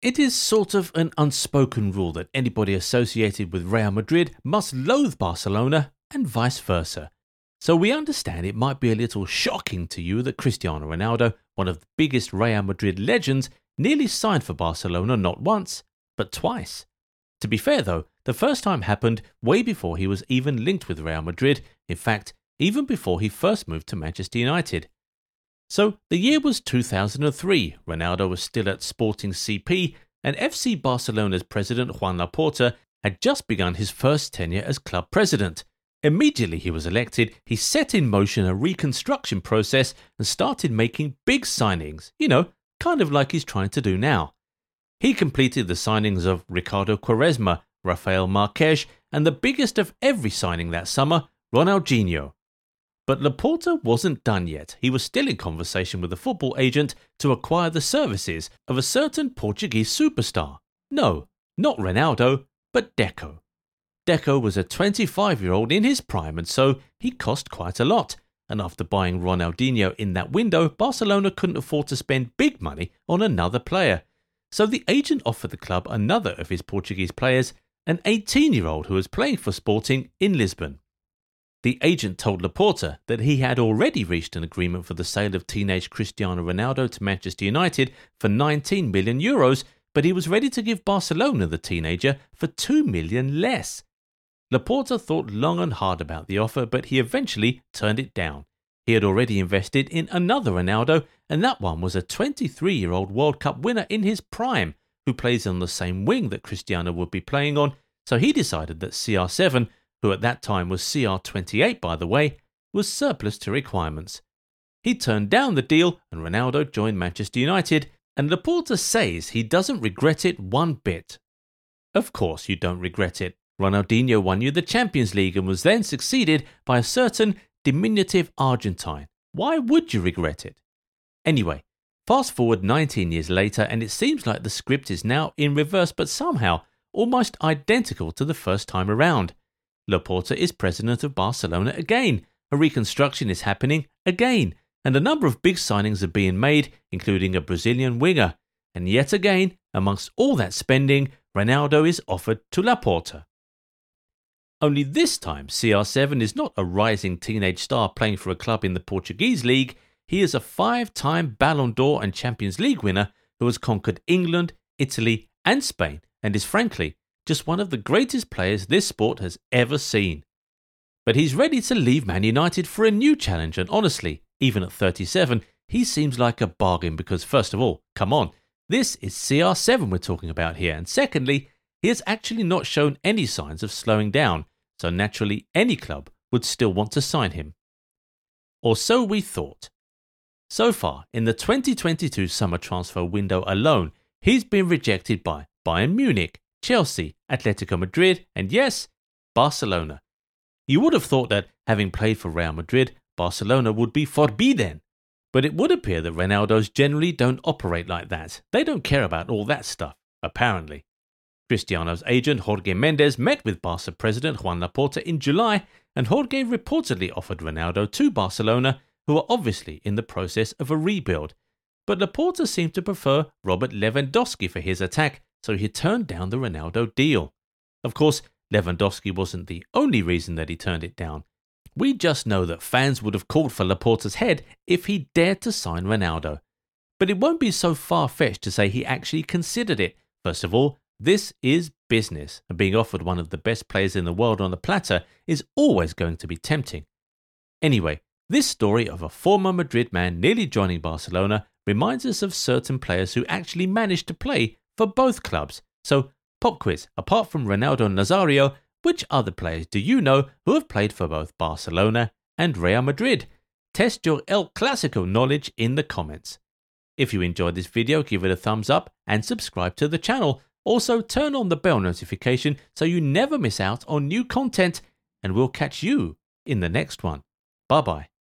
It is sort of an unspoken rule that anybody associated with Real Madrid must loathe Barcelona and vice versa. So we understand it might be a little shocking to you that Cristiano Ronaldo, one of the biggest Real Madrid legends, nearly signed for Barcelona not once, but twice. To be fair though, the first time happened way before he was even linked with Real Madrid, in fact, even before he first moved to Manchester United. So the year was 2003. Ronaldo was still at Sporting CP, and FC Barcelona's president Joan Laporta had just begun his first tenure as club president. Immediately he was elected, he set in motion a reconstruction process and started making big signings, you know, kind of like he's trying to do now. He completed the signings of Ricardo Quaresma, Rafael Márquez, and the biggest of every signing that summer, Ronaldinho. But Laporta wasn't done yet. He was still in conversation with a football agent to acquire the services of a certain Portuguese superstar. No, not Ronaldo, but Deco. Deco was a 25 year old in his prime, and so he cost quite a lot. And after buying Ronaldinho in that window, Barcelona couldn't afford to spend big money on another player. So the agent offered the club another of his Portuguese players, an 18 year old who was playing for Sporting in Lisbon. The agent told Laporta that he had already reached an agreement for the sale of teenage Cristiano Ronaldo to Manchester United for 19 million euros, but he was ready to give Barcelona the teenager for 2 million less. Laporta thought long and hard about the offer, but he eventually turned it down. He had already invested in another Ronaldo, and that one was a 23 year old World Cup winner in his prime, who plays on the same wing that Cristiano would be playing on, so he decided that CR7 who at that time was CR28 by the way, was surplus to requirements. He turned down the deal and Ronaldo joined Manchester United, and Laporta says he doesn't regret it one bit. Of course, you don't regret it. Ronaldinho won you the Champions League and was then succeeded by a certain diminutive Argentine. Why would you regret it? Anyway, fast forward 19 years later, and it seems like the script is now in reverse, but somehow almost identical to the first time around. Laporta is president of Barcelona again. A reconstruction is happening again, and a number of big signings are being made, including a Brazilian winger. And yet again, amongst all that spending, Ronaldo is offered to Laporta. Only this time, CR7 is not a rising teenage star playing for a club in the Portuguese league. He is a five time Ballon d'Or and Champions League winner who has conquered England, Italy, and Spain, and is frankly just one of the greatest players this sport has ever seen. But he's ready to leave Man United for a new challenge, and honestly, even at 37, he seems like a bargain because, first of all, come on, this is CR7 we're talking about here, and secondly, he has actually not shown any signs of slowing down, so naturally, any club would still want to sign him. Or so we thought. So far, in the 2022 summer transfer window alone, he's been rejected by Bayern Munich, Chelsea, Atletico Madrid, and yes, Barcelona. You would have thought that, having played for Real Madrid, Barcelona would be forbidden. But it would appear that Ronaldos generally don't operate like that. They don't care about all that stuff, apparently. Cristiano's agent Jorge Mendes met with Barca president Joan Laporta in July, and Jorge reportedly offered Ronaldo to Barcelona, who are obviously in the process of a rebuild. But Laporta seemed to prefer Robert Lewandowski for his attack, so he turned down the Ronaldo deal. Of course, Lewandowski wasn't the only reason that he turned it down. We just know that fans would have called for Laporta's head if he dared to sign Ronaldo. But it won't be so far fetched to say he actually considered it. First of all, this is business, and being offered one of the best players in the world on the platter is always going to be tempting. Anyway, this story of a former Madrid man nearly joining Barcelona reminds us of certain players who actually managed to play for both clubs. So, pop quiz apart from Ronaldo and Nazario, which other players do you know who have played for both Barcelona and Real Madrid? Test your El Clasico knowledge in the comments. If you enjoyed this video, give it a thumbs up and subscribe to the channel. Also, turn on the bell notification so you never miss out on new content, and we'll catch you in the next one. Bye bye.